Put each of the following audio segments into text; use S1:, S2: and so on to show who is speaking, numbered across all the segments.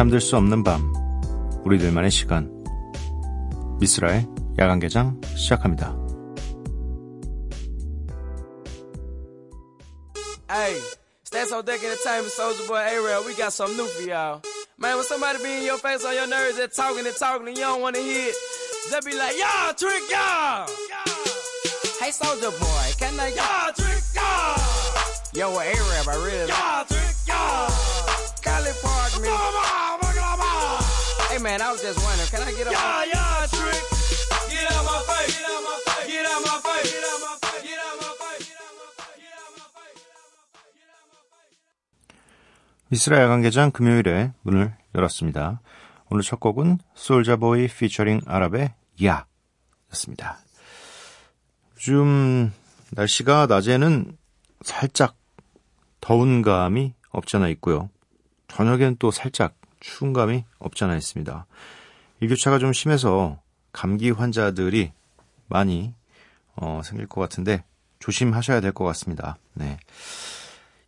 S1: 잠들 수 없는 밤, 우리들만의 시간. 미스라의 야간 개장 시작합니다.
S2: Hey, Stats on Deck Entertainment, Soldier Boy A-Rail, we got something new for y'all. Man, when somebody be in your face on your nerves, they're talking and talking and you don't want to hear it, they'll be like, y'all, trick y'all! Hey, Soldier Boy, can I y'all trick y'all? Yo, with A-Rap, I really Y'all trick y'all! Cali Park, me. man, I was just wondering, can I get up? Yeah, yeah, trick. Get out my face. Get out my face. Get out my face. Get out my face. Get out my face.
S1: 이스라엘 관계장 금요일에 문을 열었습니다. 오늘 첫 곡은 솔자보이 피처링 아랍의 야 였습니다. 요즘 날씨가 낮에는 살짝 더운 감이 없잖아 있고요. 저녁엔 또 살짝 추운 감이 없잖아 있습니다. 일교차가 좀 심해서 감기 환자들이 많이 어, 생길 것 같은데 조심하셔야 될 것 같습니다. 네.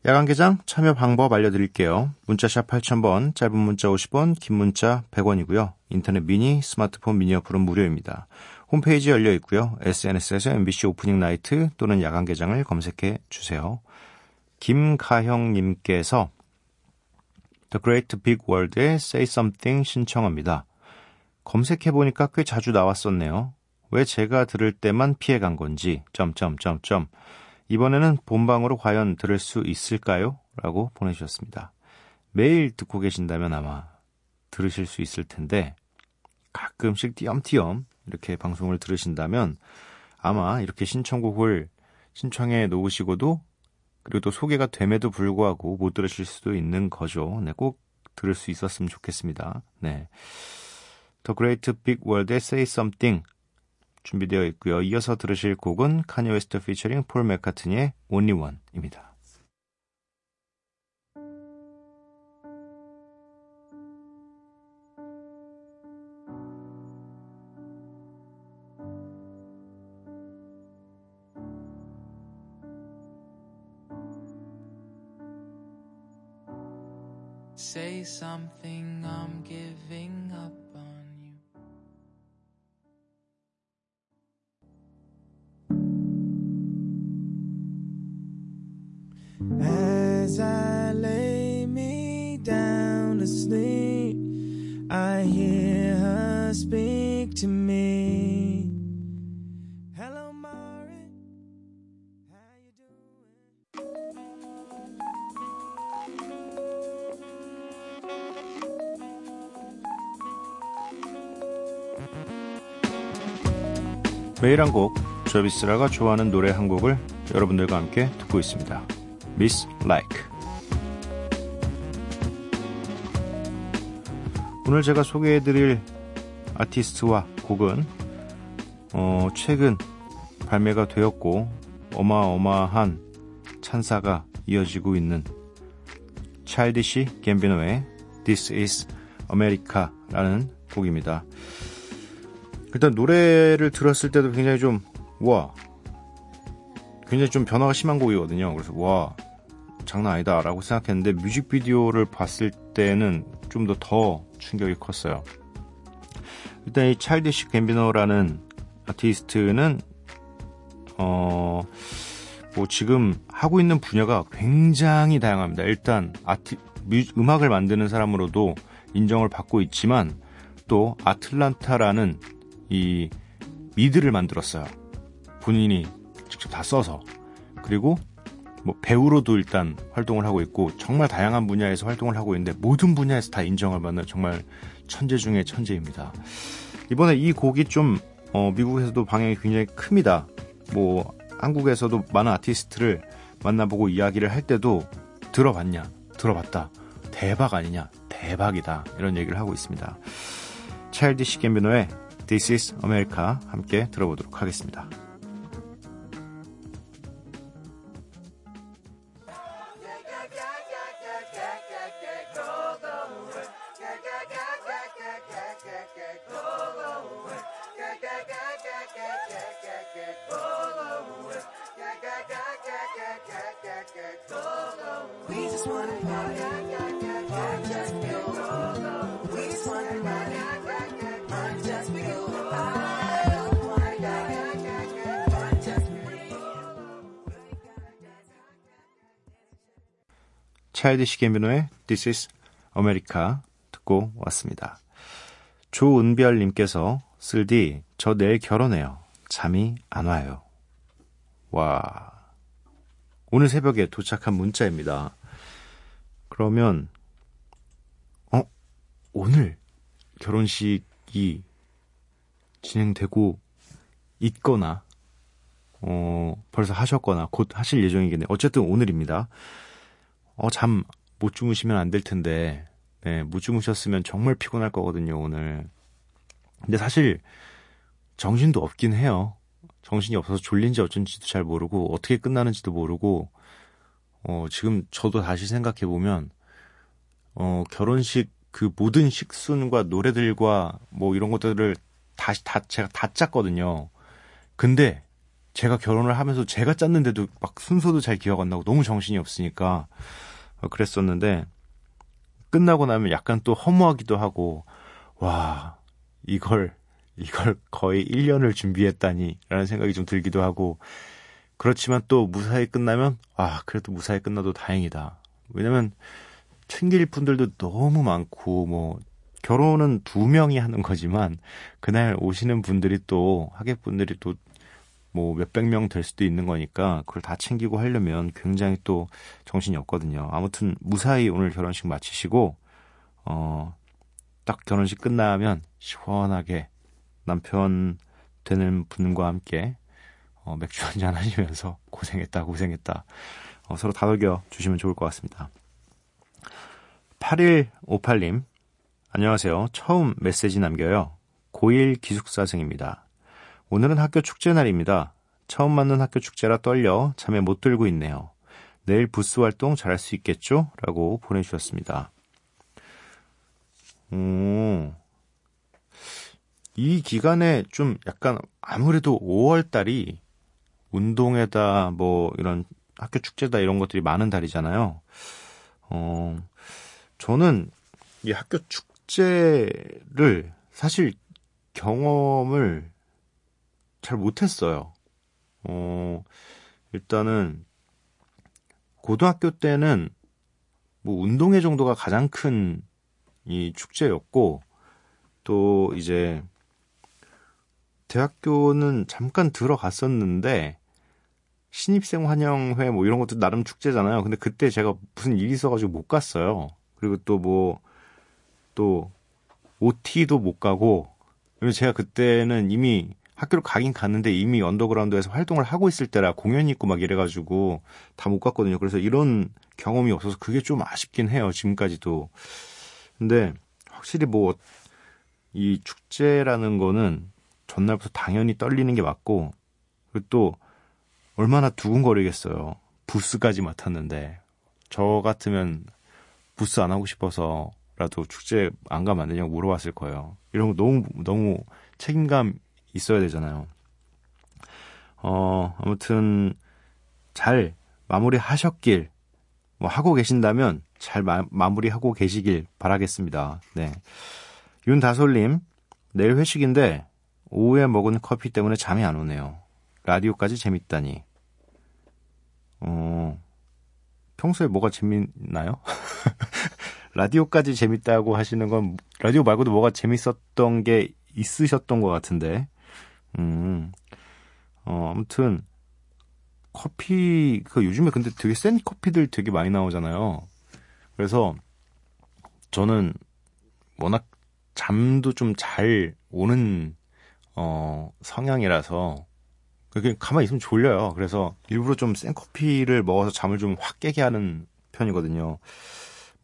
S1: 야간 개장 참여 방법 알려드릴게요. 문자샵 8000번, 짧은 문자 50원, 긴 문자 100원이고요. 인터넷 미니, 스마트폰 미니 어플은 무료입니다. 홈페이지 열려 있고요. SNS에서 MBC 오프닝 나이트 또는 야간 개장을 검색해 주세요. 김가형님께서 The Great Big World의 Say Something 신청합니다. 검색해보니까 꽤 자주 나왔었네요. 왜 제가 들을 때만 피해간 건지, 점점점점. 이번에는 본방으로 과연 들을 수 있을까요? 라고 보내주셨습니다. 매일 듣고 계신다면 아마 들으실 수 있을 텐데, 가끔씩 띄엄띄엄 이렇게 방송을 들으신다면 아마 이렇게 신청곡을 신청해 놓으시고도 그리고 또 소개가 됨에도 불구하고 못 들으실 수도 있는 거죠. 네, 꼭 들을 수 있었으면 좋겠습니다. 네. The Great Big World의 Say Something 준비되어 있고요. 이어서 들으실 곡은 카니 웨스트 피처링 폴 맥카트니의 Only One입니다.
S3: I'm giving up on you. As I lay me down to sleep, I hear
S1: 매일 한 곡, 저비스라가 좋아하는 노래 한 곡을 여러분들과 함께 듣고 있습니다. Miss Like. 오늘 제가 소개해드릴 아티스트와 곡은 어, 최근 발매가 되었고 어마어마한 찬사가 이어지고 있는 찰디시 갬비노의 This is America라는 곡입니다. 일단 노래를 들었을 때도 굉장히 좀, 와, 굉장히 좀 변화가 심한 곡이거든요. 그래서, 와, 장난 아니다. 라고 생각했는데, 뮤직비디오를 봤을 때는 좀 더 더 충격이 컸어요. 일단 이 찰디시 갬비노라는 아티스트는, 어, 뭐 지금 하고 있는 분야가 굉장히 다양합니다. 일단 아티, 뮤, 음악을 만드는 사람으로도 인정을 받고 있지만, 또 아틀란타라는 이 미드를 만들었어요. 본인이 직접 다 써서. 그리고 뭐 배우로도 일단 활동을 하고 있고 정말 다양한 분야에서 활동을 하고 있는데 모든 분야에서 다 인정을 받는 정말 천재 중의 천재입니다. 이번에 이 곡이 좀 어, 미국에서도 방향이 굉장히 큽니다. 뭐 한국에서도 많은 아티스트를 만나보고 이야기를 할 때도 들어봤냐, 들어봤다, 대박 아니냐, 대박이다 이런 얘기를 하고 있습니다. 차일디시 갬비노의 This is America 함께 들어보도록 하겠습니다. 차일디시 게미노의 This is America 듣고 왔습니다. 조은별님께서 쓸디 저 내일 결혼해요. 잠이 안 와요. 와 오늘 새벽에 도착한 문자입니다. 그러면 어 오늘 결혼식이 진행되고 있거나 어, 벌써 하셨거나 곧 하실 예정이겠네요. 어쨌든 오늘입니다. 어, 잠 못 주무시면 안 될 텐데, 네, 못 주무셨으면 정말 피곤할 거거든요, 오늘. 근데 사실, 정신도 없긴 해요. 정신이 없어서 졸린지 어쩐지도 잘 모르고, 어떻게 끝나는지도 모르고, 어, 지금 저도 다시 생각해보면, 어, 결혼식 그 모든 식순과 노래들과 뭐 이런 것들을 다시 다, 제가 다 짰거든요. 근데, 제가 결혼을 하면서 제가 짰는데도 막 순서도 잘 기억 안 나고 너무 정신이 없으니까 어, 그랬었는데 끝나고 나면 약간 또 허무하기도 하고 와 이걸 이걸 거의 1년을 준비했다니 라는 생각이 좀 들기도 하고 그렇지만 또 무사히 끝나면 아 그래도 무사히 끝나도 다행이다. 왜냐면 챙길 분들도 너무 많고 뭐 결혼은 두 명이 하는 거지만 그날 오시는 분들이 또 하객분들이 또 뭐 몇백 명 될 수도 있는 거니까 그걸 다 챙기고 하려면 굉장히 또 정신이 없거든요. 아무튼 무사히 오늘 결혼식 마치시고 어, 딱 결혼식 끝나면 시원하게 남편 되는 분과 함께 어, 맥주 한잔 하시면서 고생했다 고생했다 어, 서로 다독여 주시면 좋을 것 같습니다. 8158님 안녕하세요. 처음 메시지 남겨요. 고1 기숙사생입니다. 오늘은 학교 축제 날입니다. 처음 맞는 학교 축제라 떨려 잠에 못 들고 있네요. 내일 부스 활동 잘할 수 있겠죠? 라고 보내주셨습니다. 오, 이 기간에 좀 약간 아무래도 5월 달이 운동회다 뭐 이런 학교 축제다 이런 것들이 많은 달이잖아요. 어, 저는 이 학교 축제를 사실 경험을 잘 못했어요. 어, 일단은, 고등학교 때는, 뭐, 운동회 정도가 가장 큰 이 축제였고, 또 이제, 대학교는 잠깐 들어갔었는데, 신입생 환영회 뭐 이런 것도 나름 축제잖아요. 근데 그때 제가 무슨 일이 있어가지고 못 갔어요. 그리고 또 뭐, 또, OT도 못 가고, 제가 그때는 이미 학교를 가긴 갔는데 이미 언더그라운드에서 활동을 하고 있을 때라 공연이 있고 막 이래가지고 다 못 갔거든요. 그래서 이런 경험이 없어서 그게 좀 아쉽긴 해요. 지금까지도. 근데 확실히 뭐 이 축제라는 거는 전날부터 당연히 떨리는 게 맞고 그리고 또 얼마나 두근거리겠어요. 부스까지 맡았는데 저 같으면 부스 안 하고 싶어서라도 축제 안 가면 안 되냐고 물어봤을 거예요. 이런 거 너무 너무 책임감 있어야 되잖아요. 어, 아무튼 잘 마무리 하셨길 뭐 하고 계신다면 잘 마, 마무리하고 계시길 바라겠습니다. 네. 윤다솔님 내일 회식인데 오후에 먹은 커피 때문에 잠이 안 오네요. 라디오까지 재밌다니. 어, 평소에 뭐가 재밌나요? 라디오까지 재밌다고 하시는 건 라디오 말고도 뭐가 재밌었던 게 있으셨던 것 같은데 음, 어, 아무튼, 커피, 그 요즘에 근데 되게 센 커피들 되게 많이 나오잖아요. 그래서 저는 워낙 잠도 좀 잘 오는, 어, 성향이라서 그게 가만히 있으면 졸려요. 그래서 일부러 좀 센 커피를 먹어서 잠을 좀 확 깨게 하는 편이거든요.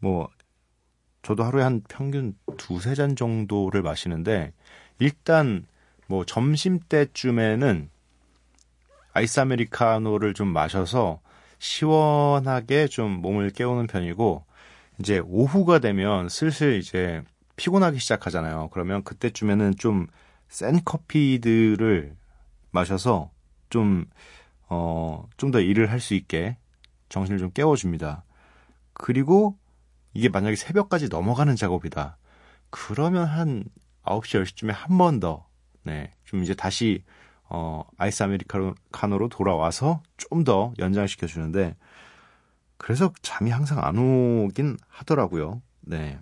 S1: 뭐, 저도 하루에 한 평균 두세 잔 정도를 마시는데, 일단 뭐 점심 때쯤에는 아이스 아메리카노를 좀 마셔서 시원하게 좀 몸을 깨우는 편이고 이제 오후가 되면 슬슬 이제 피곤하기 시작하잖아요. 그러면 그때쯤에는 좀 센 커피들을 마셔서 좀, 어, 좀 더 일을 할 수 있게 정신을 좀 깨워줍니다. 그리고 이게 만약에 새벽까지 넘어가는 작업이다. 그러면 한 9시, 10시쯤에 한 번 더, 네, 좀 이제 다시 어, 아이스 아메리카노로 돌아와서 좀 더 연장시켜 주는데 그래서 잠이 항상 안 오긴 하더라고요. 네.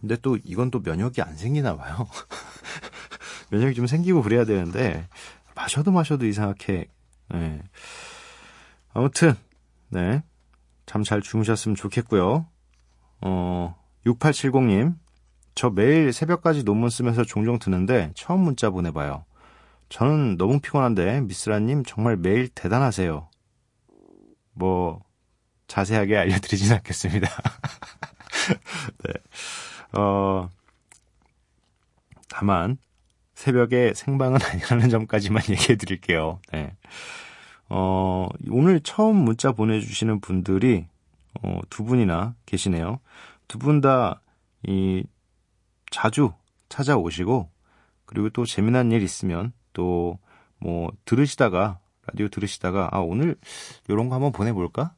S1: 근데 또 이건 또 면역이 안 생기나 봐요. 면역이 좀 생기고 그래야 되는데 마셔도 마셔도 이상하게 네. 아무튼 네. 잠 잘 주무셨으면 좋겠고요. 어 6870님 저 매일 새벽까지 논문 쓰면서 종종 드는데 처음 문자 보내봐요. 저는 너무 피곤한데 미스라님 정말 매일 대단하세요. 뭐 자세하게 알려드리진 않겠습니다. 네. 어, 다만 새벽에 생방은 아니라는 점까지만 얘기해 드릴게요. 네. 어, 오늘 처음 문자 보내주시는 분들이 어, 두 분이나 계시네요. 두 분 다 이 자주 찾아오시고 그리고 또 재미난 일 있으면 또 뭐 들으시다가 라디오 들으시다가 아 오늘 요런 거 한번 보내볼까?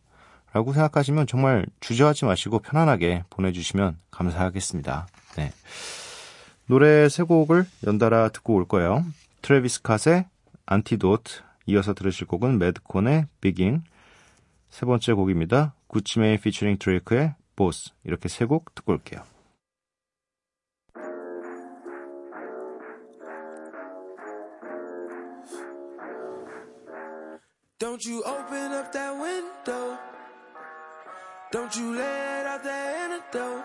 S1: 라고 생각하시면 정말 주저하지 마시고 편안하게 보내주시면 감사하겠습니다. 네. 노래 세 곡을 연달아 듣고 올 거예요. 트래비스 스캇의 Antidote, 이어서 들으실 곡은 매드콘의 Beggin', 세 번째 곡입니다. 구치메이 피처링 드레이크의 Both 이렇게 세 곡 듣고 올게요.
S3: You open up that window. Don't you let out that antidote.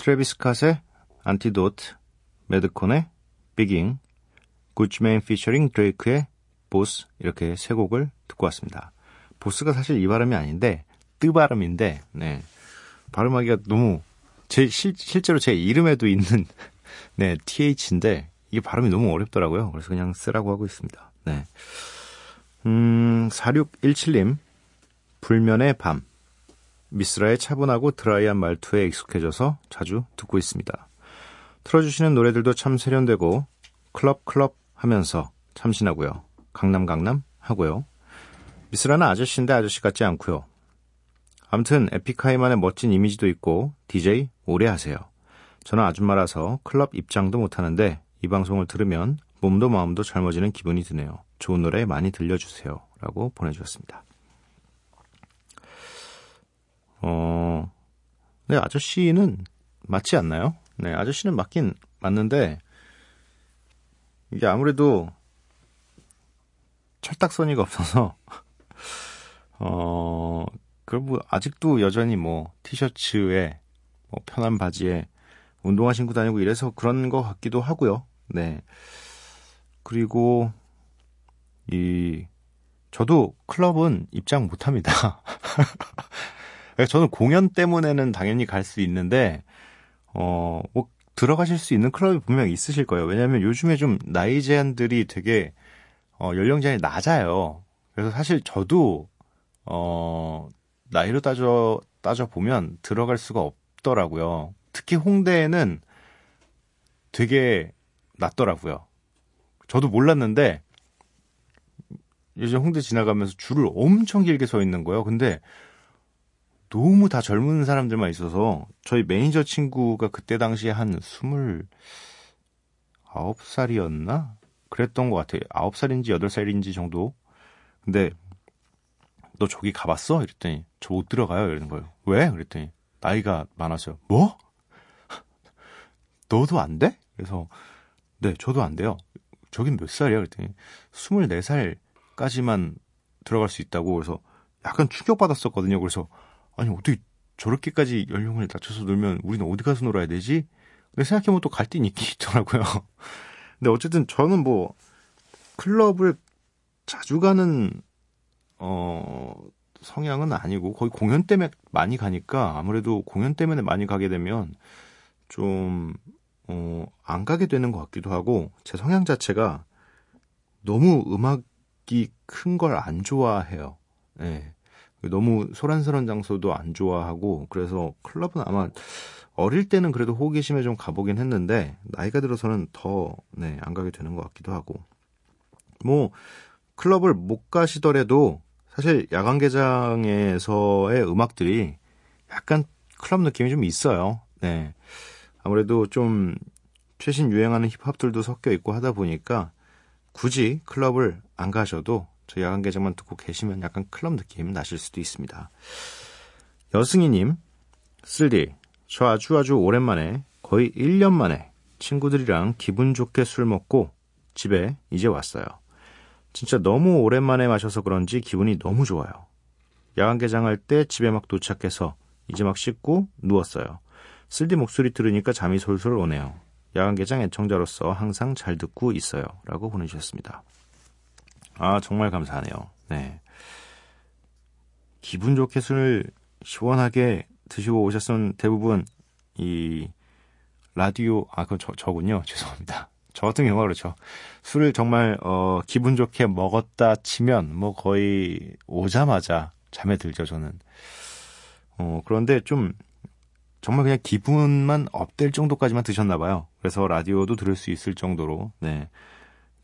S1: 트래비스 스캇의 Antidote, 매드콘의 Beggin', 구치맨 피처링 드레이크의 Both 이렇게 세 곡을 듣고 왔습니다. Both가 사실 이 발음이 아닌데 뜨 발음인데 네. 발음하기가 너무 제 실, 실제로 제 이름에도 있는 네, TH인데 이게 발음이 너무 어렵더라고요. 그래서 그냥 쓰라고 하고 있습니다. 네. 음, 4617님 불면의 밤 미스라의 차분하고 드라이한 말투에 익숙해져서 자주 듣고 있습니다. 틀어주시는 노래들도 참 세련되고 클럽 클럽 하면서 참신하고요. 강남 강남 하고요. 미스라는 아저씨인데 아저씨 같지 않고요. 아무튼 에픽하이만의 멋진 이미지도 있고 DJ 오래 하세요. 저는 아줌마라서 클럽 입장도 못하는데 이 방송을 들으면 몸도 마음도 젊어지는 기분이 드네요. 좋은 노래 많이 들려주세요. 라고 보내주셨습니다. 어, 네, 아저씨는 맞지 않나요? 네, 아저씨는 맞긴 맞는데, 이게 아무래도 철딱서니가 없어서, 어, 그럼 뭐, 아직도 여전히 뭐, 티셔츠에, 뭐, 편한 바지에, 운동화 신고 다니고 이래서 그런 것 같기도 하고요. 네. 그리고, 이, 저도 클럽은 입장 못 합니다. 저는 공연 때문에는 당연히 갈 수 있는데, 어, 뭐, 들어가실 수 있는 클럽이 분명히 있으실 거예요. 왜냐면 요즘에 좀 나이 제한들이 되게, 어, 연령 제한이 낮아요. 그래서 사실 저도, 어, 나이로 따져, 따져 보면 들어갈 수가 없더라고요. 특히 홍대에는 되게 낮더라고요. 저도 몰랐는데, 요즘 홍대 지나가면서 줄을 엄청 길게 서 있는 거예요. 근데 너무 다 젊은 사람들만 있어서 저희 매니저 친구가 그때 당시에 한 스물 아홉 살이었나? 그랬던 것 같아요. 아홉 살인지 여덟 살인지 정도. 근데 너 저기 가봤어? 이랬더니 저 못 들어가요. 이러는 거예요. 왜? 그랬더니 나이가 많아서요. 뭐? 너도 안 돼? 그래서 네, 저도 안 돼요. 저긴 몇 살이야? 그랬더니 24살까지만 들어갈 수 있다고 그래서 약간 충격받았었거든요. 그래서 아니 어떻게 저렇게까지 연령을 낮춰서 놀면 우리는 어디 가서 놀아야 되지? 근데 생각해보면 또 갈등이 있긴 있더라고요. 근데 어쨌든 저는 뭐 클럽을 자주 가는 어 성향은 아니고 거의 공연 때문에 많이 가니까 아무래도 공연 때문에 많이 가게 되면 좀 어, 안 가게 되는 것 같기도 하고 제 성향 자체가 너무 음악이 큰 걸 안 좋아해요. 네. 너무 소란스러운 장소도 안 좋아하고 그래서 클럽은 아마 어릴 때는 그래도 호기심에 좀 가보긴 했는데 나이가 들어서는 더 네, 안 가게 되는 것 같기도 하고 뭐 클럽을 못 가시더라도 사실 야간 개장에서의 음악들이 약간 클럽 느낌이 좀 있어요. 네. 아무래도 좀 최신 유행하는 힙합들도 섞여 있고 하다 보니까 굳이 클럽을 안 가셔도 저 야간 개장만 듣고 계시면 약간 클럽 느낌 나실 수도 있습니다. 여승희님, 쓸디, 저 아주 아주 오랜만에 거의 1년 만에 친구들이랑 기분 좋게 술 먹고 집에 이제 왔어요. 진짜 너무 오랜만에 마셔서 그런지 기분이 너무 좋아요. 야간 개장할 때 집에 막 도착해서 이제 막 씻고 누웠어요. 쓸디 목소리 들으니까 잠이 솔솔 오네요. 야간 개장 애청자로서 항상 잘 듣고 있어요. 라고 보내주셨습니다. 아, 정말 감사하네요. 네. 기분 좋게 술 시원하게 드시고 오셨으면 대부분 이 라디오, 아, 그건 저, 저군요. 죄송합니다. 저 같은 경우가 그렇죠. 술을 정말, 어, 기분 좋게 먹었다 치면 뭐 거의 오자마자 잠에 들죠, 저는. 어, 그런데 좀 정말 그냥 기분만 업될 정도까지만 드셨나 봐요. 그래서 라디오도 들을 수 있을 정도로. 네.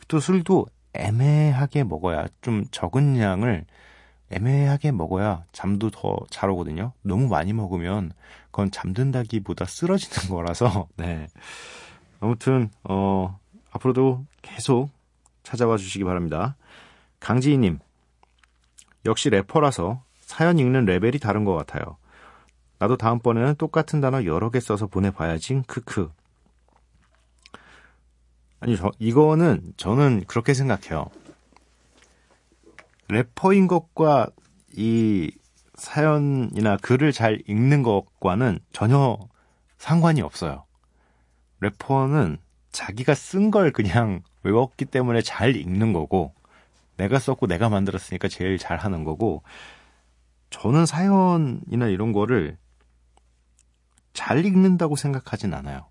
S1: 또 술도 애매하게 먹어야 좀 적은 양을 애매하게 먹어야 잠도 더 잘 오거든요. 너무 많이 먹으면 그건 잠든다기보다 쓰러지는 거라서. 네. 아무튼 어 앞으로도 계속 찾아와 주시기 바랍니다. 강지희 님. 역시 래퍼라서 사연 읽는 레벨이 다른 것 같아요. 나도 다음번에는 똑같은 단어 여러 개 써서 보내봐야지. 크크. 아니, 저, 이거는 저는 그렇게 생각해요. 래퍼인 것과 이 사연이나 글을 잘 읽는 것과는 전혀 상관이 없어요. 래퍼는 자기가 쓴 걸 그냥 외웠기 때문에 잘 읽는 거고, 내가 썼고 내가 만들었으니까 제일 잘 하는 거고, 저는 사연이나 이런 거를 잘 읽는다고 생각하진 않아요.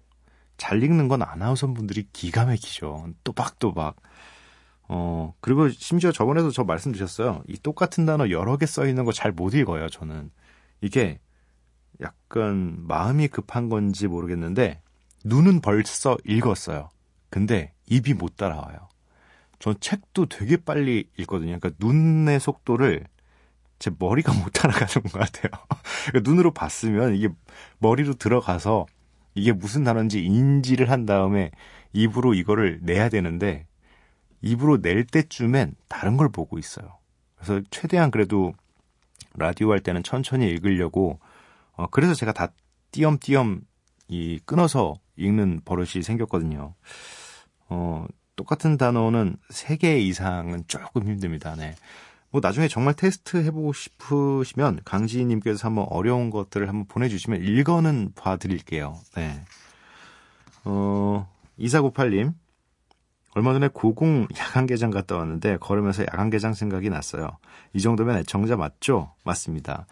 S1: 잘 읽는 건 아나운서 분들이 기가 막히죠. 또박또박. 어, 그리고 심지어 저번에도 저 말씀 드렸어요. 이 똑같은 단어 여러 개 써 있는 거 잘 못 읽어요, 저는. 이게 약간 마음이 급한 건지 모르겠는데, 눈은 벌써 읽었어요. 근데 입이 못 따라와요. 전 책도 되게 빨리 읽거든요. 그러니까 눈의 속도를 제 머리가 못 따라가는 것 같아요. 그러니까 눈으로 봤으면 이게 머리로 들어가서 이게 무슨 단어인지 인지를 한 다음에 입으로 이거를 내야 되는데 입으로 낼 때쯤엔 다른 걸 보고 있어요. 그래서 최대한 그래도 라디오 할 때는 천천히 읽으려고 어 그래서 제가 다 띄엄띄엄 이 끊어서 읽는 버릇이 생겼거든요. 어 똑같은 단어는 3개 이상은 조금 힘듭니다. 네. 뭐 나중에 정말 테스트 해보고 싶으시면 강지희님께서 한번 어려운 것들을 한번 보내주시면 읽어는 봐드릴게요. 네. 어, 2498님. 얼마 전에 고궁 야간개장 갔다 왔는데 걸으면서 야간개장 생각이 났어요. 이 정도면 애청자 맞죠? 맞습니다.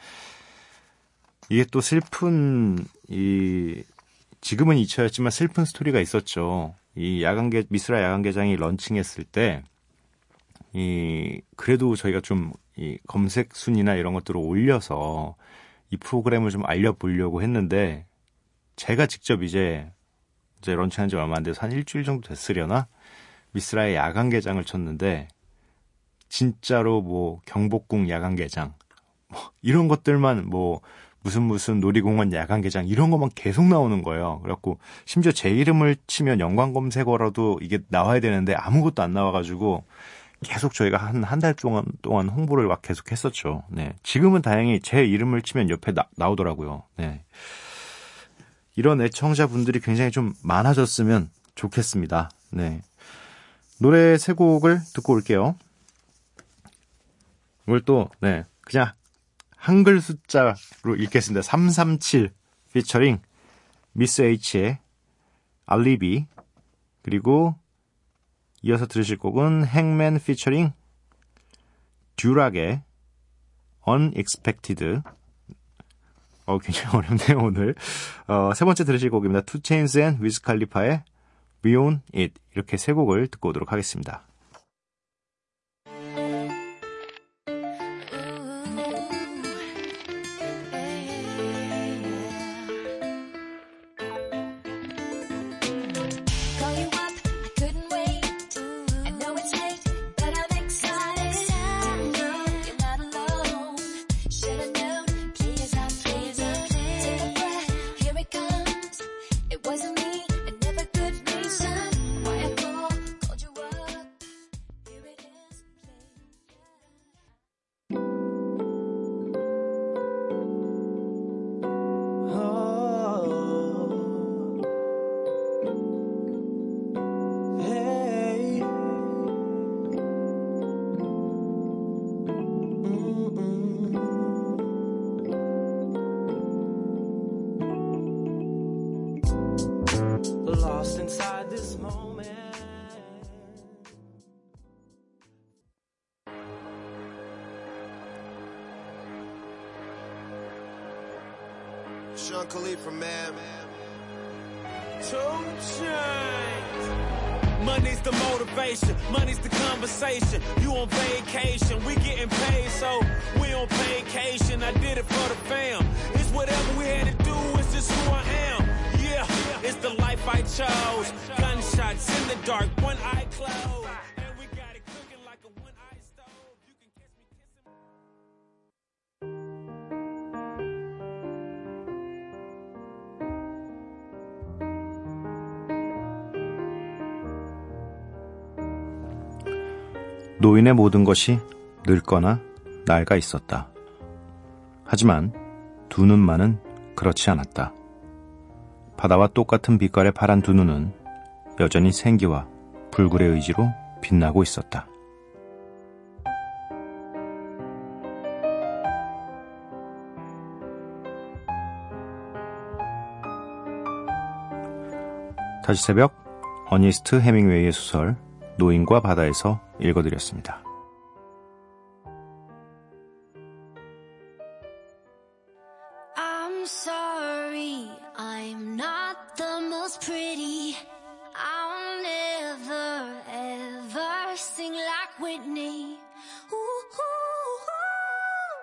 S1: 이게 또 슬픈 이 지금은 잊혀졌지만 슬픈 스토리가 있었죠. 이 야간개 미스라 야간개장이 런칭했을 때 이 그래도 저희가 좀 이 검색 순위나 이런 것들을 올려서 이 프로그램을 좀 알려보려고 했는데 제가 직접 이제 이제 런칭한 지 얼마 안 돼서 한 일주일 정도 됐으려나 미스라의 야간 개장을 쳤는데 진짜로 뭐 경복궁 야간 개장 뭐 이런 것들만 뭐 무슨 무슨 놀이공원 야간 개장 이런 것만 계속 나오는 거예요. 그래갖고 심지어 제 이름을 치면 연관 검색어라도 이게 나와야 되는데 아무것도 안 나와가지고 계속 저희가 한 한 달 동안 동안 홍보를 막 계속 했었죠. 네. 지금은 다행히 제 이름을 치면 옆에 나, 나오더라고요. 네. 이런 애청자분들이 굉장히 좀 많아졌으면 좋겠습니다. 네. 노래 세 곡을 듣고 올게요. 이걸 또, 네. 그냥 한글 숫자로 읽겠습니다. 337 피처링 미스 H의 알리비 그리고 이어서 들으실 곡은 행맨 피처링 듀락의 Unexpected 어, 굉장히 어렵네요, 오늘. 어, 세 번째 들으실 곡입니다. 투 체인스 and 위즈 칼리파의 We Own It 이렇게 세 곡을 듣고 오도록 하겠습니다.
S3: Mm-mm. Lost inside this moment.
S4: Sean Khalifa, man.
S3: Two chains. Money's the motivation, money's the conversation. You on vacation, we getting paid, so we on vacation. I did it for the fam. It's whatever we had to do, it's just who I am. I chose. Gunshots in the dark, one eye closed. And we got it cooking like a one eye stove. You can catch me kissing.
S1: 노인의 모든 것이 늙거나 낡아 있었다. 하지만 두 눈만은 그렇지 않았다. 바다와 똑같은 빛깔의 파란 두 눈은 여전히 생기와 불굴의 의지로 빛나고 있었다. 다시 새벽 어니스트 해밍웨이의 소설 노인과 바다에서 읽어드렸습니다.
S5: pretty. I'll never ever sing like Whitney. Ooh, ooh, ooh.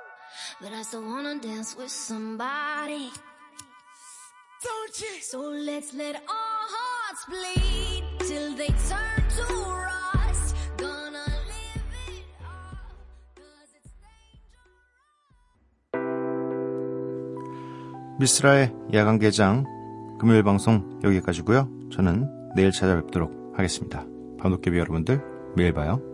S5: But I still wanna dance with somebody.
S3: Don't you?
S5: So let's let our hearts bleed till they turn to rust. Gonna live it all, 'cause it's
S1: 미스라의 야간 개장 금요일 방송 여기까지고요. 저는 내일 찾아뵙도록 하겠습니다. 밤도깨비 여러분들 매일 봐요.